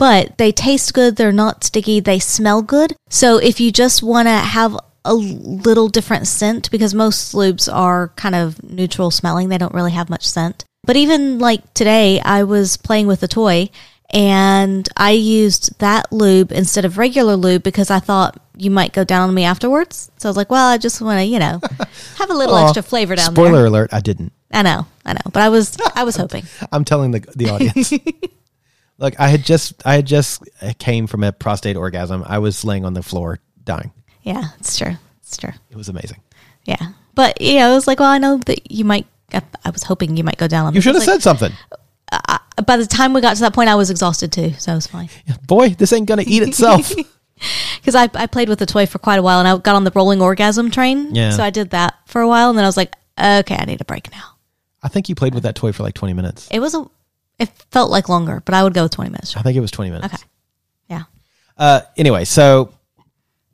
But they taste good. They're not sticky. They smell good. So if you just want to have a little different scent, because most lubes are kind of neutral smelling, they don't really have much scent. But even like today, I was playing with a toy and I used that lube instead of regular lube because I thought you might go down on me afterwards. So I was like, well, I just want to, you know, [laughs] have a little extra flavor down there. Spoiler alert, I didn't. I know, I know, but I was, I was hoping. [laughs] I'm telling the the audience. [laughs] Look, I had just I had just came from a prostate orgasm. I was laying on the floor dying. Yeah, it's true. It's true. It was amazing. Yeah, but yeah, I was like, well, I know that you might. I, I was hoping you might go down on me. You should have I was said something. like- By the time we got to that point, I was exhausted too, so it was fine. Boy, this ain't gonna eat itself. [laughs] Because I, I played with the toy for quite a while, and I got on the rolling orgasm train. Yeah. So I did that for a while, and then I was like, okay, I need a break now. I think you played with that toy for like 20 minutes. It was a. It felt like longer, but I would go with twenty minutes. I think it was 20 minutes. Okay. Yeah. Uh, anyway, so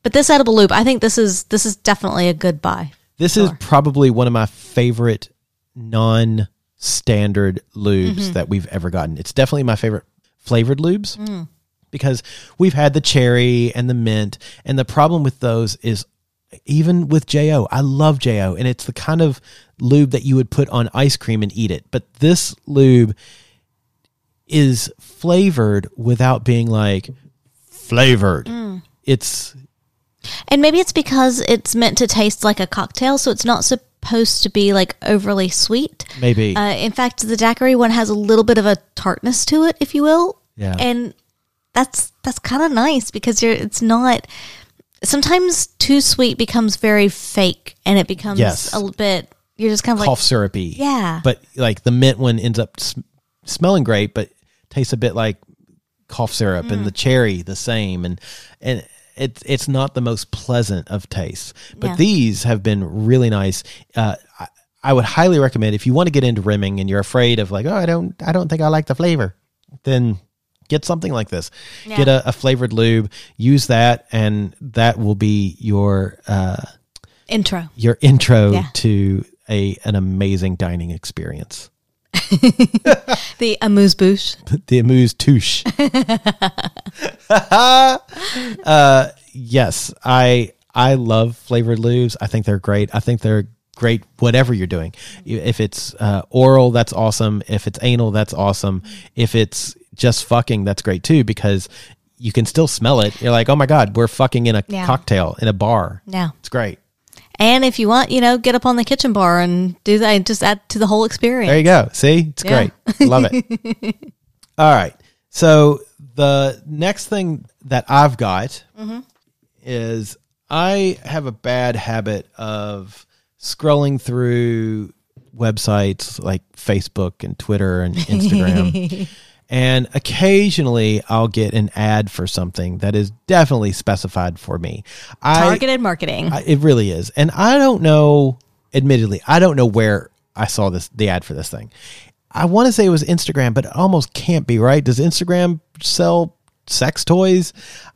But this edible loop, I think this is this is definitely a good buy. this is probably one of my favorite non-standard lubes Mm-hmm. that we've ever gotten. It's definitely my favorite flavored lubes Mm. because we've had the cherry and the mint, and the problem with those is even with Jo, I love Jo, and it's the kind of lube that you would put on ice cream and eat it. But this lube is flavored without being like flavored. Mm. It's And maybe it's because it's meant to taste like a cocktail, so it's not supposed to be like overly sweet. Maybe. Uh, in fact, the daiquiri one has a little bit of a tartness to it, if you will. Yeah. And that's that's kind of nice because you're it's not sometimes too sweet becomes very fake and it becomes Yes. a little bit you're just kind of Cough like syrupy. Yeah. But like the mint one ends up sm- smelling great, but tastes a bit like cough syrup, and the Mm. cherry the same, and and it's it's not the most pleasant of tastes. But Yeah. these have been really nice. Uh, I, I would highly recommend if you want to get into rimming and you're afraid of like, oh, I don't, I don't think I like the flavor, then get something like this. Get a, a flavored lube, use that, and that will be your uh, intro. your intro Yeah. to a an amazing dining experience. [laughs] The amuse bouche. [laughs] the amuse touche. [laughs] uh, yes, I I love flavored lubes. I think they're great. I think they're great. Whatever you're doing, if it's uh, oral, that's awesome. If it's anal, that's awesome. If it's just fucking, that's great too because you can still smell it. You're like, oh my god, we're fucking in a Yeah. cocktail in a bar. Yeah. It's great. And if you want, you know, get up on the kitchen bar and do that and just add to the whole experience. There you go. See, it's Yeah. great. Love it. [laughs] All right. So the next thing that I've got mm-hmm. is I have a bad habit of scrolling through websites like Facebook and Twitter and Instagram. [laughs] and occasionally I'll get an ad for something that is definitely specified for me. I, Targeted marketing. I- it really is. And I don't know, admittedly, I don't know where I saw this the ad for this thing. I want to say it was Instagram, but it almost can't be, right? Does Instagram sell sex toys?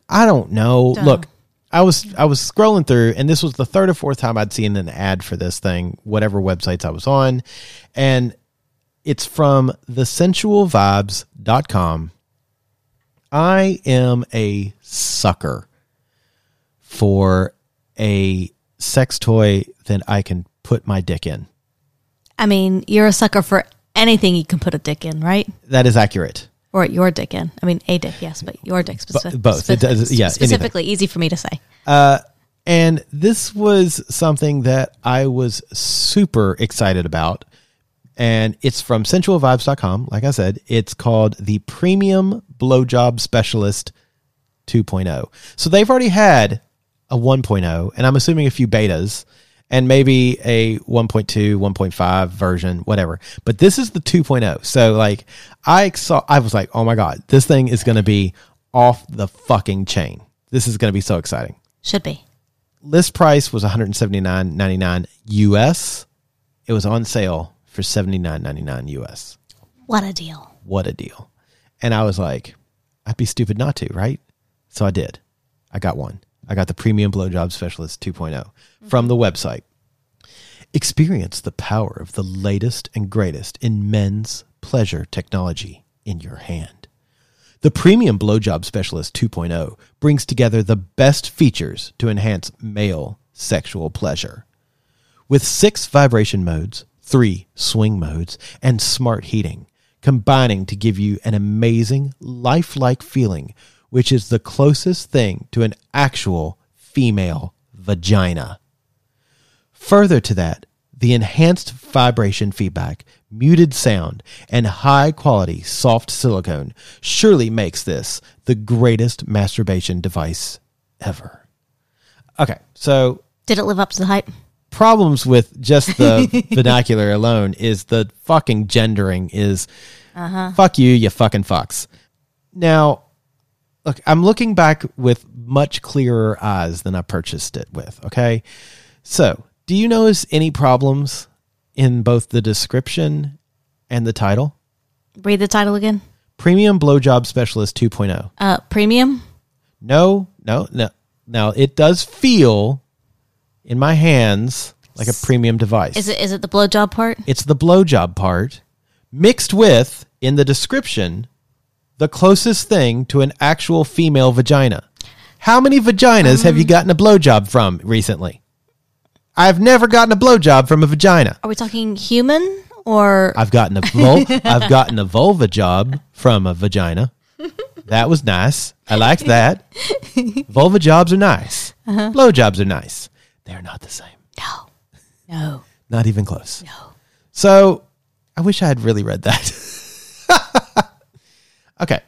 I don't know. Look, I was I was scrolling through and this was the third or fourth time I'd seen an ad for this thing, whatever websites I was on. And it's from thesensualvibes.com. I am a sucker for a sex toy that I can put my dick in. I mean, you're a sucker for anything you can put a dick in, right? That is accurate. Or your dick in. I mean, a dick, yes, but your dick specific, both. It does- yeah, anything. specifically easy for me to say. Uh, and this was something that I was super excited about. And it's from sensualvibes.com. Like I said, it's called the Premium Blowjob Specialist 2.0. So they've already had a 1.0, and I'm assuming a few betas, and maybe a 1.2, 1.5 version, whatever. But this is the 2.0. So like I saw, I was like, oh my god, this thing is going to be off the fucking chain. This is going to be so exciting Should be. list price was $179.99 US. It was on sale for $79.99 US. What a deal. What a deal. And I was like, I'd be stupid not to, right? So I did. I got one. I got the Premium Blowjob Specialist 2.0 from the website. Experience the power of the latest and greatest in men's pleasure technology in your hand. The Premium Blowjob Specialist 2.0 brings together the best features to enhance male sexual pleasure. With six vibration modes, three swing modes, and smart heating, combining to give you an amazing, lifelike feeling, which is the closest thing to an actual female vagina. Further to that, the enhanced vibration feedback, muted sound, and high quality soft silicone surely makes this the greatest masturbation device ever. Okay, so Did it live up to the hype? Problems with just the [laughs] vernacular alone is the fucking gendering is fuck you, you fucking fucks. Now, look, I'm looking back with much clearer eyes than I purchased it with. Okay. So, do you notice any problems in both the description and the title? Read the title again. Premium Blowjob Specialist 2.0. Uh, premium. No, no, no. Now, it does feel in my hands like a premium device. Is it is it the blowjob part? It's the blowjob part mixed with, in the description, the closest thing to an actual female vagina. How many vaginas have you um. gotten a blowjob from recently? I've never gotten a blowjob from a vagina. Are we talking human or I've gotten a vul- [laughs] I've gotten a vulva job from a vagina. that was nice. I liked that. [laughs] Vulva jobs are nice. Uh-huh. Blow jobs are nice. They're not the same. No. No. Not even close. No. So I wish I had really read that. [laughs] okay.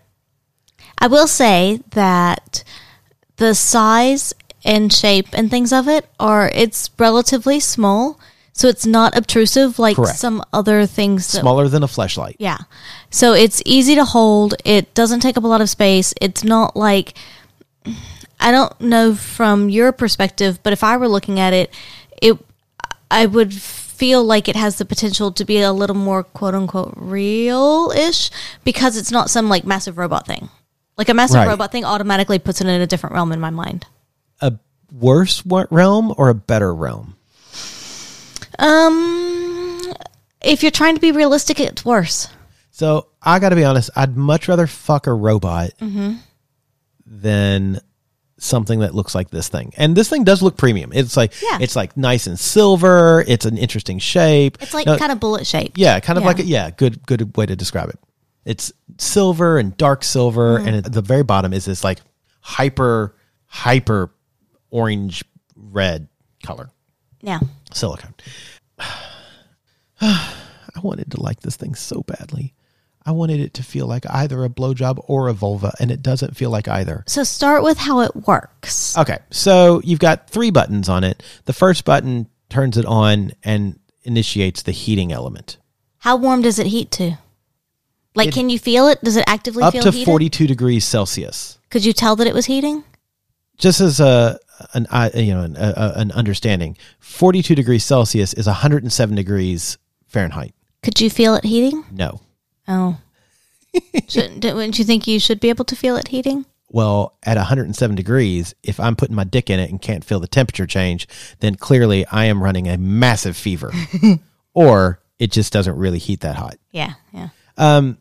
I will say that the size and shape and things of it are it's relatively small, so it's not obtrusive like Correct. some other things. That, Smaller than a Fleshlight. yeah, so it's easy to hold. It doesn't take up a lot of space. It's not like I don't know from your perspective, but if I were looking at it, it I would feel like it has the potential to be a little more quote unquote real ish because it's not some like massive robot thing. Like a massive Right. robot thing automatically puts it in a different realm in my mind. A worse realm or a better realm? Um, if you're trying to be realistic, it's worse. So I got to be honest. I'd much rather fuck a robot than something that looks like this thing. And this thing does look premium. It's like Yeah. it's like nice and silver. It's an interesting shape. It's like No, kind of bullet shaped. yeah, kind of Yeah. like a, yeah, good good way to describe it. It's silver and dark silver, Mm. and at the very bottom is this like hyper hyper orange red color Yeah. silicone. [sighs] [sighs] I wanted to like this thing so badly. I wanted it to feel like either a blowjob or a vulva, and it doesn't feel like either. So start with how it works. Okay, so you've got three buttons on it. The first button turns it on and initiates the heating element. How warm does it heat to? Like, can you feel it? Does it actively Up feel to heated? 42 degrees Celsius. Could you tell that it was heating? Just as a an I- you know an, a- an understanding, 42 degrees Celsius is 107 degrees Fahrenheit. Could you feel it heating? No. Oh. [laughs] Shouldn't, wouldn't you think you should be able to feel it heating? Well, at 107 degrees, if I'm putting my dick in it and can't feel the temperature change, then clearly I am running a massive fever. [laughs] or it just doesn't really heat that hot. Yeah, yeah. Um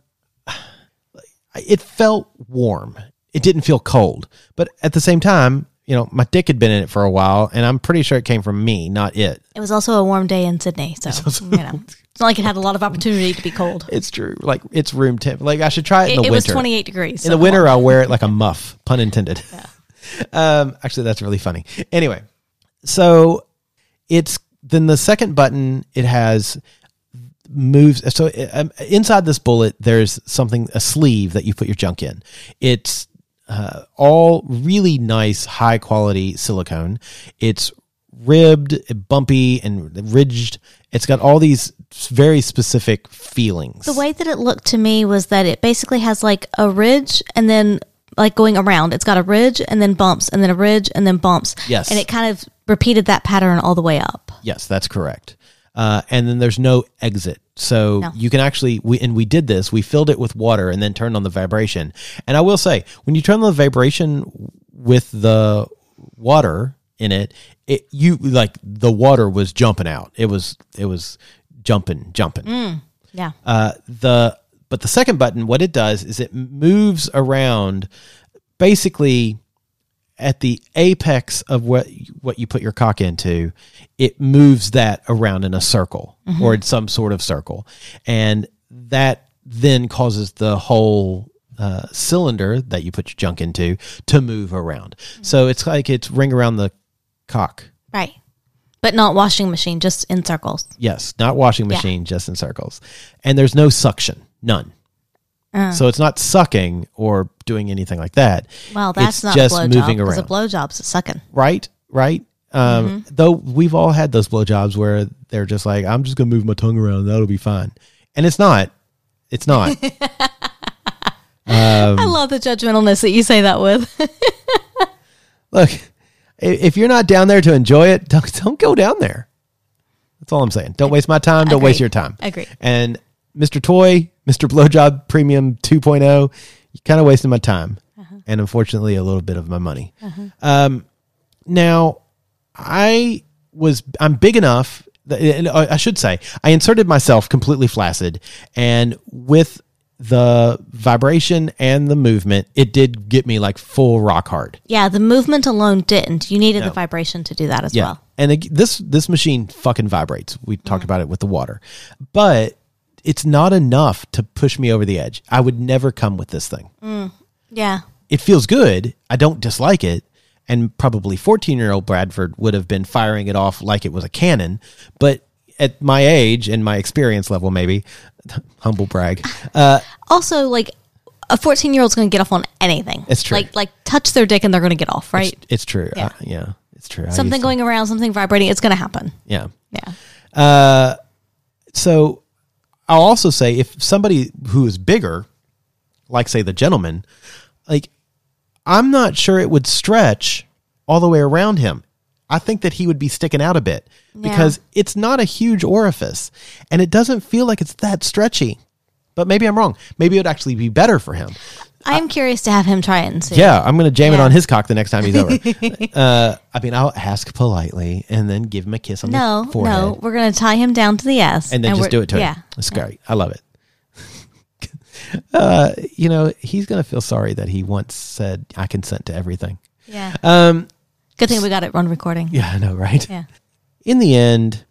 It felt warm. It didn't feel cold. But at the same time, you know, my dick had been in it for a while, and I'm pretty sure it came from me, not it. It was also a warm day in Sydney, so you know, it's not like it had a lot of opportunity to be cold. It's true. Like it's room temp. Like I should try it in It, the it was 28 degrees. in the winter. [laughs] I'll wear it like a muff, pun intended. Yeah. [laughs] um, actually, that's really funny. Anyway, so it's then the second button. It has moves. So um, inside this bullet, there's something a sleeve that you put your junk in. It's uh, all really nice, high quality silicone. It's ribbed, bumpy, and ridged. It's got all these very specific feelings. The way that it looked to me was that it basically has like a ridge and then like going around. It's got a ridge and then bumps and then a ridge and then bumps. Yes. And it kind of repeated that pattern all the way up. Yes, that's correct. Uh, and then there's no exit. So No. you can actually, we, and we did this, we filled it with water and then turned on the vibration. And I will say, when you turn on the vibration with the water in it, it, you like the water was jumping out. It was, it was jumping, jumping. Yeah. Uh, the, but the second button, what it does is it moves around basically at the apex of what what you put your cock into, it moves that around in a circle or in some sort of circle, and that then causes the whole uh, cylinder that you put your junk into to move around. So it's like it's ring around the cock. right. But not washing machine, just in circles. Yes, not washing Yeah. machine, just in circles, and there's no suction, none. Uh. So it's not sucking or doing anything like that. Well, that's It's not just a moving a around. blowjob's a sucking. right? Right? Um, Mm-hmm. Though we've all had those blowjobs where they're just like, I'm just gonna move my tongue around, that'll be fine, and it's not. It's not. [laughs] Um, I love the judgmentalness that you say that with. [laughs] Look, if you're not down there to enjoy it, don't, don't go down there. That's all I'm saying. Don't waste my time. Don't waste your time. Agree. And Mr. Toy, Mr. Blowjob Premium 2.0, you kind of wasted my time, Uh-huh. and unfortunately, a little bit of my money. Um, now, I was I'm big enough. That, and I should say I inserted myself completely flaccid, and with the vibration and the movement, it did get me like full rock hard. yeah, the movement alone didn't. You needed the vibration to do that as well. And ag- this this machine fucking vibrates. We talked about it with the water, but it's not enough to push me over the edge. I would never come with this thing. Yeah. it feels good. I don't dislike it. And probably 14 year old Bradford would have been firing it off like it was a cannon. But at my age and my experience level, maybe, [laughs] humble brag, uh, Also, like a 14 year old's going to get off on anything. It's true. Like, like touch their dick and they're going to get off, right? it's, it's true. Yeah. Uh, yeah, it's true. I something used to- going around, something vibrating, it's going to happen. Yeah. Yeah. Uh, so I'll also say if somebody who is bigger, like say the gentleman, like I'm not sure it would stretch all the way around him. I think that he would be sticking out a bit because it's not a huge orifice and it doesn't feel like it's that stretchy. But maybe I'm wrong. Maybe it would actually be better for him. I am curious to have him try it and see. Yeah, I'm going to jam it Yeah. on his cock the next time he's over. [laughs] uh, I mean, I'll ask politely and then give him a kiss on No, the forehead. no, we're going to tie him down to the S. and then just we're- do it to yeah. him. It's great. I love it. [laughs] uh, you know, he's gonna feel sorry that he once said I consent to everything. Yeah. Um, Good thing we got it on recording. yeah, I know, right? Yeah. In the end,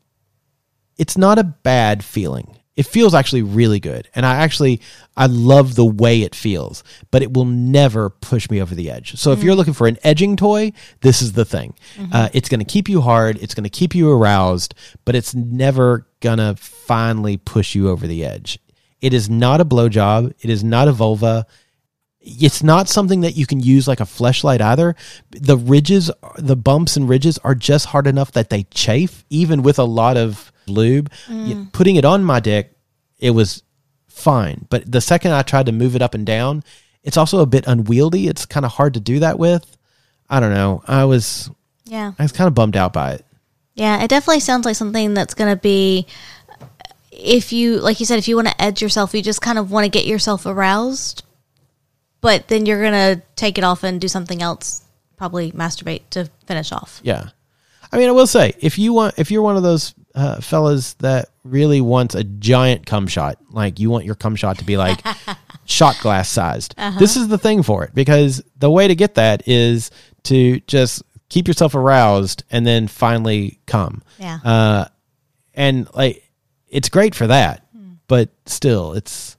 it's not a bad feeling. It feels actually really good, and I actually I love the way it feels. But it will never push me over the edge. So if you're looking for an edging toy, this is the thing. Uh, it's going to keep you hard. It's going to keep you aroused, but it's never gonna finally push you over the edge. It is not a blowjob. It is not a vulva. It's not something that you can use like a fleshlight either. The ridges, the bumps and ridges are just hard enough that they chafe, even with a lot of lube. Y- mm. Putting it on my dick, it was fine. But the second I tried to move it up and down, it's also a bit unwieldy. It's kind of hard to do that with. I don't know. I was Yeah. I was kind of bummed out by it. Yeah, it definitely sounds like something that's going to be if you like you said if you want to edge yourself, you just kind of want to get yourself aroused, but then you're going to take it off and do something else, probably masturbate to finish off. Yeah. I mean, I will say, if you want, if you're one of those uh, fellas that really wants a giant cum shot, like you want your cum shot to be like [laughs] shot glass sized, this is the thing for it because the way to get that is to just keep yourself aroused and then finally come. Yeah. Uh, and like, it's great for that, but still, it's,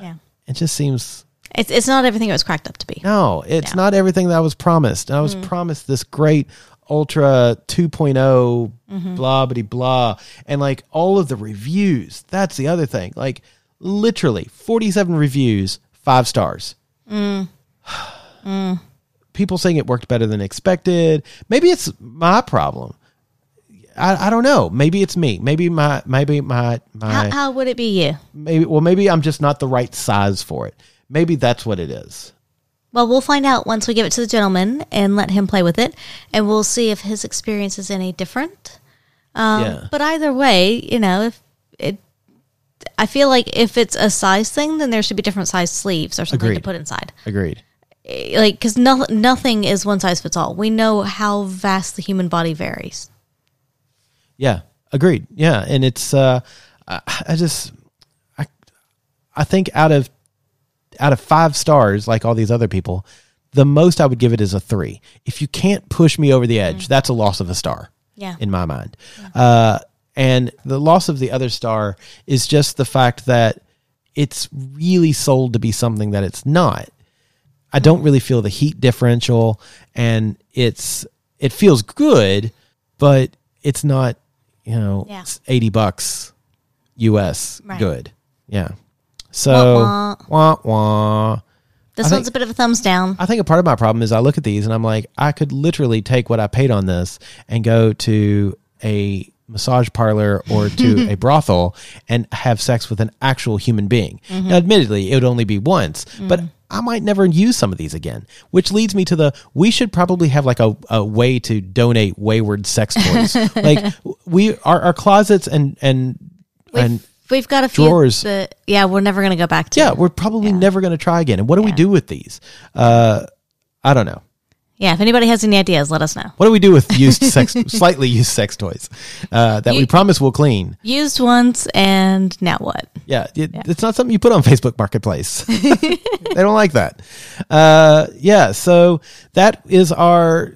yeah. [sighs] it just seems It's it's not everything it was cracked up to be. no, it's not everything that I was promised. I was promised this great ultra 2 mm-hmm. blah blah blah and like all of the reviews. That's the other thing. Like literally 47 reviews, 5 stars. Mm. [sighs] Mm. People saying it worked better than expected. Maybe it's my problem. I, I don't know. Maybe it's me. Maybe my maybe my my How, how would it be you? maybe well maybe I'm just not the right size for it. Maybe that's what it is. Well, we'll find out once we give it to the gentleman and let him play with it, and we'll see if his experience is any different. Um, Yeah. But either way, you know, if it, I feel like if it's a size thing, then there should be different size sleeves or something to put inside. Agreed. Eh, Like, because no, nothing is one size fits all. We know how vast the human body varies. Yeah, agreed. Yeah, and it's uh, I, I just I I think out of out of five stars, like all these other people, the most I would give it is a three. If you can't push me over the edge, that's a loss of a star. Yeah. in my mind. Uh, and the loss of the other star is just the fact that it's really sold to be something that it's not. I don't really feel the heat differential, and it's it feels good, but it's not you know Yeah. eighty bucks U.S. Right. good. Yeah. So Wah, wah wah. This I one's a bit of a thumbs down. I think a part of my problem is I look at these and I'm like, I could literally take what I paid on this and go to a massage parlor or to [laughs] a brothel and have sex with an actual human being. Mm-hmm. Now, admittedly, it would only be once, mm. but I might never use some of these again, which leads me to the we should probably have like a, a way to donate wayward sex toys. [laughs] like we our, our closets and and and We've got a few drawers. that, yeah, we're never going to go back to. yeah, we're probably never going to try again. And what do we do with these? Uh, I don't know. Yeah, if anybody has any ideas, let us know. What do we do with used sex, [laughs] slightly used sex toys uh, that we promise we'll clean? Used once, and now what? Yeah, it, it's not something you put on Facebook Marketplace. [laughs] [laughs] they don't like that. Uh, yeah, so that is our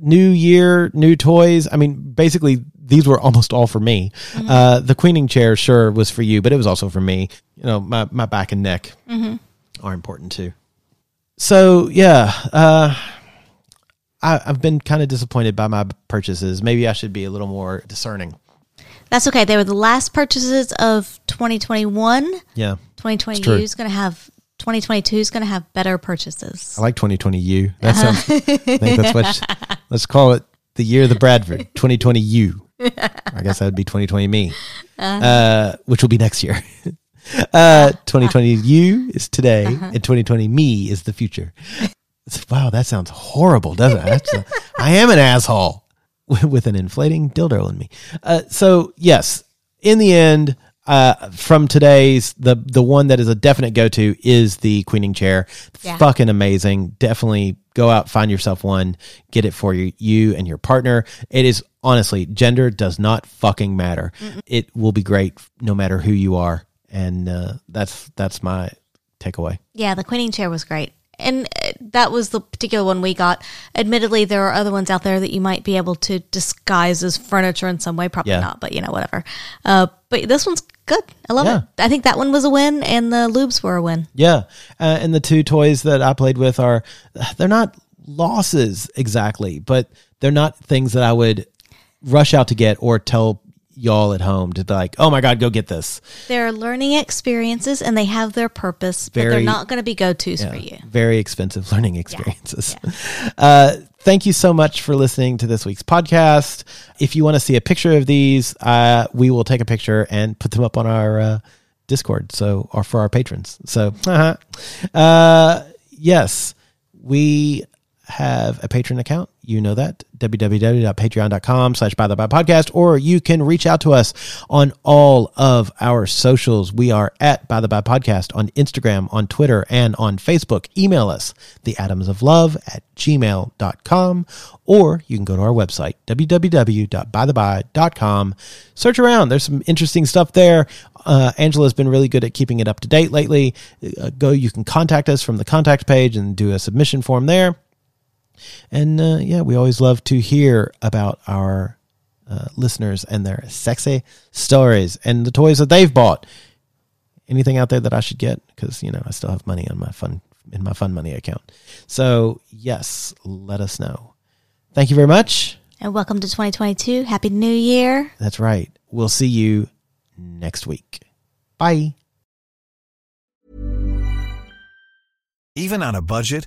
new year, new toys. I mean, basically, these were almost all for me. Uh, the queening chair, sure, was for you, but it was also for me. You know, my, my back and neck are important too. so yeah, uh, I, I've been kind of disappointed by my purchases. Maybe I should be a little more discerning. That's okay. They were the last purchases of 2021. Yeah, 2020 true. is going to have 2022 is going to have better purchases. I like 2020 U. That sounds. [laughs] I think that's what. Let's call it the year of the Bradford. 2020 U. I guess that would be 2020 me, uh, which will be next year. [laughs] Uh, 2020 you is today, and 2020 me is the future. Wow, that sounds horrible, doesn't it? A, I am an asshole with, [laughs] with an inflating dildo in me. Uh, so yes, in the end, uh, from today's the the one that is a definite go to is the queening chair. Yeah. Fucking amazing. Definitely go out, find yourself one, get it for you, you and your partner. It is honestly gender does not fucking matter. It will be great no matter who you are, and uh, that's that's my takeaway. Yeah, the queening chair was great. And uh, that was the particular one we got. Admittedly, there are other ones out there that you might be able to disguise as furniture in some way. Probably Yeah. not, but you know, whatever. Uh, but this one's good. I love Yeah. it. I think that one was a win, and the lubes were a win. Yeah, uh, and the two toys that I played with are they're not losses exactly, but they're not things that I would rush out to get or tell y'all at home to be like, oh my god, go get this. They're learning experiences, and they have their purpose, but they're not going to be go tos Yeah, for you. Very expensive [laughs] learning experiences. Uh, thank you so much for listening to this week's podcast. If you want to see a picture of these, uh, we will take a picture and put them up on our uh, Discord. So, or for our patrons. So, uh, yes, we have a patron account. You know that www.patreon.com slash by the by podcast, or you can reach out to us on all of our socials. We are at by the by podcast on Instagram, on Twitter, and on Facebook. Email us the atoms of love at gmail.com, or you can go to our website, www.bytheby.com. Search around. There's some interesting stuff there. Uh, Angela's been really good at keeping it up to date lately. Uh, go, you can contact us from the contact page and do a submission form there. And uh, yeah, we always love to hear about our uh, listeners and their sexy stories and the toys that they've bought. Anything out there that I should get? Because you know I still have money on my fun in my fun money account. So yes, let us know. Thank you very much. And welcome to 2022. Happy New Year. That's right. We'll see you next week. Bye. Even on a budget,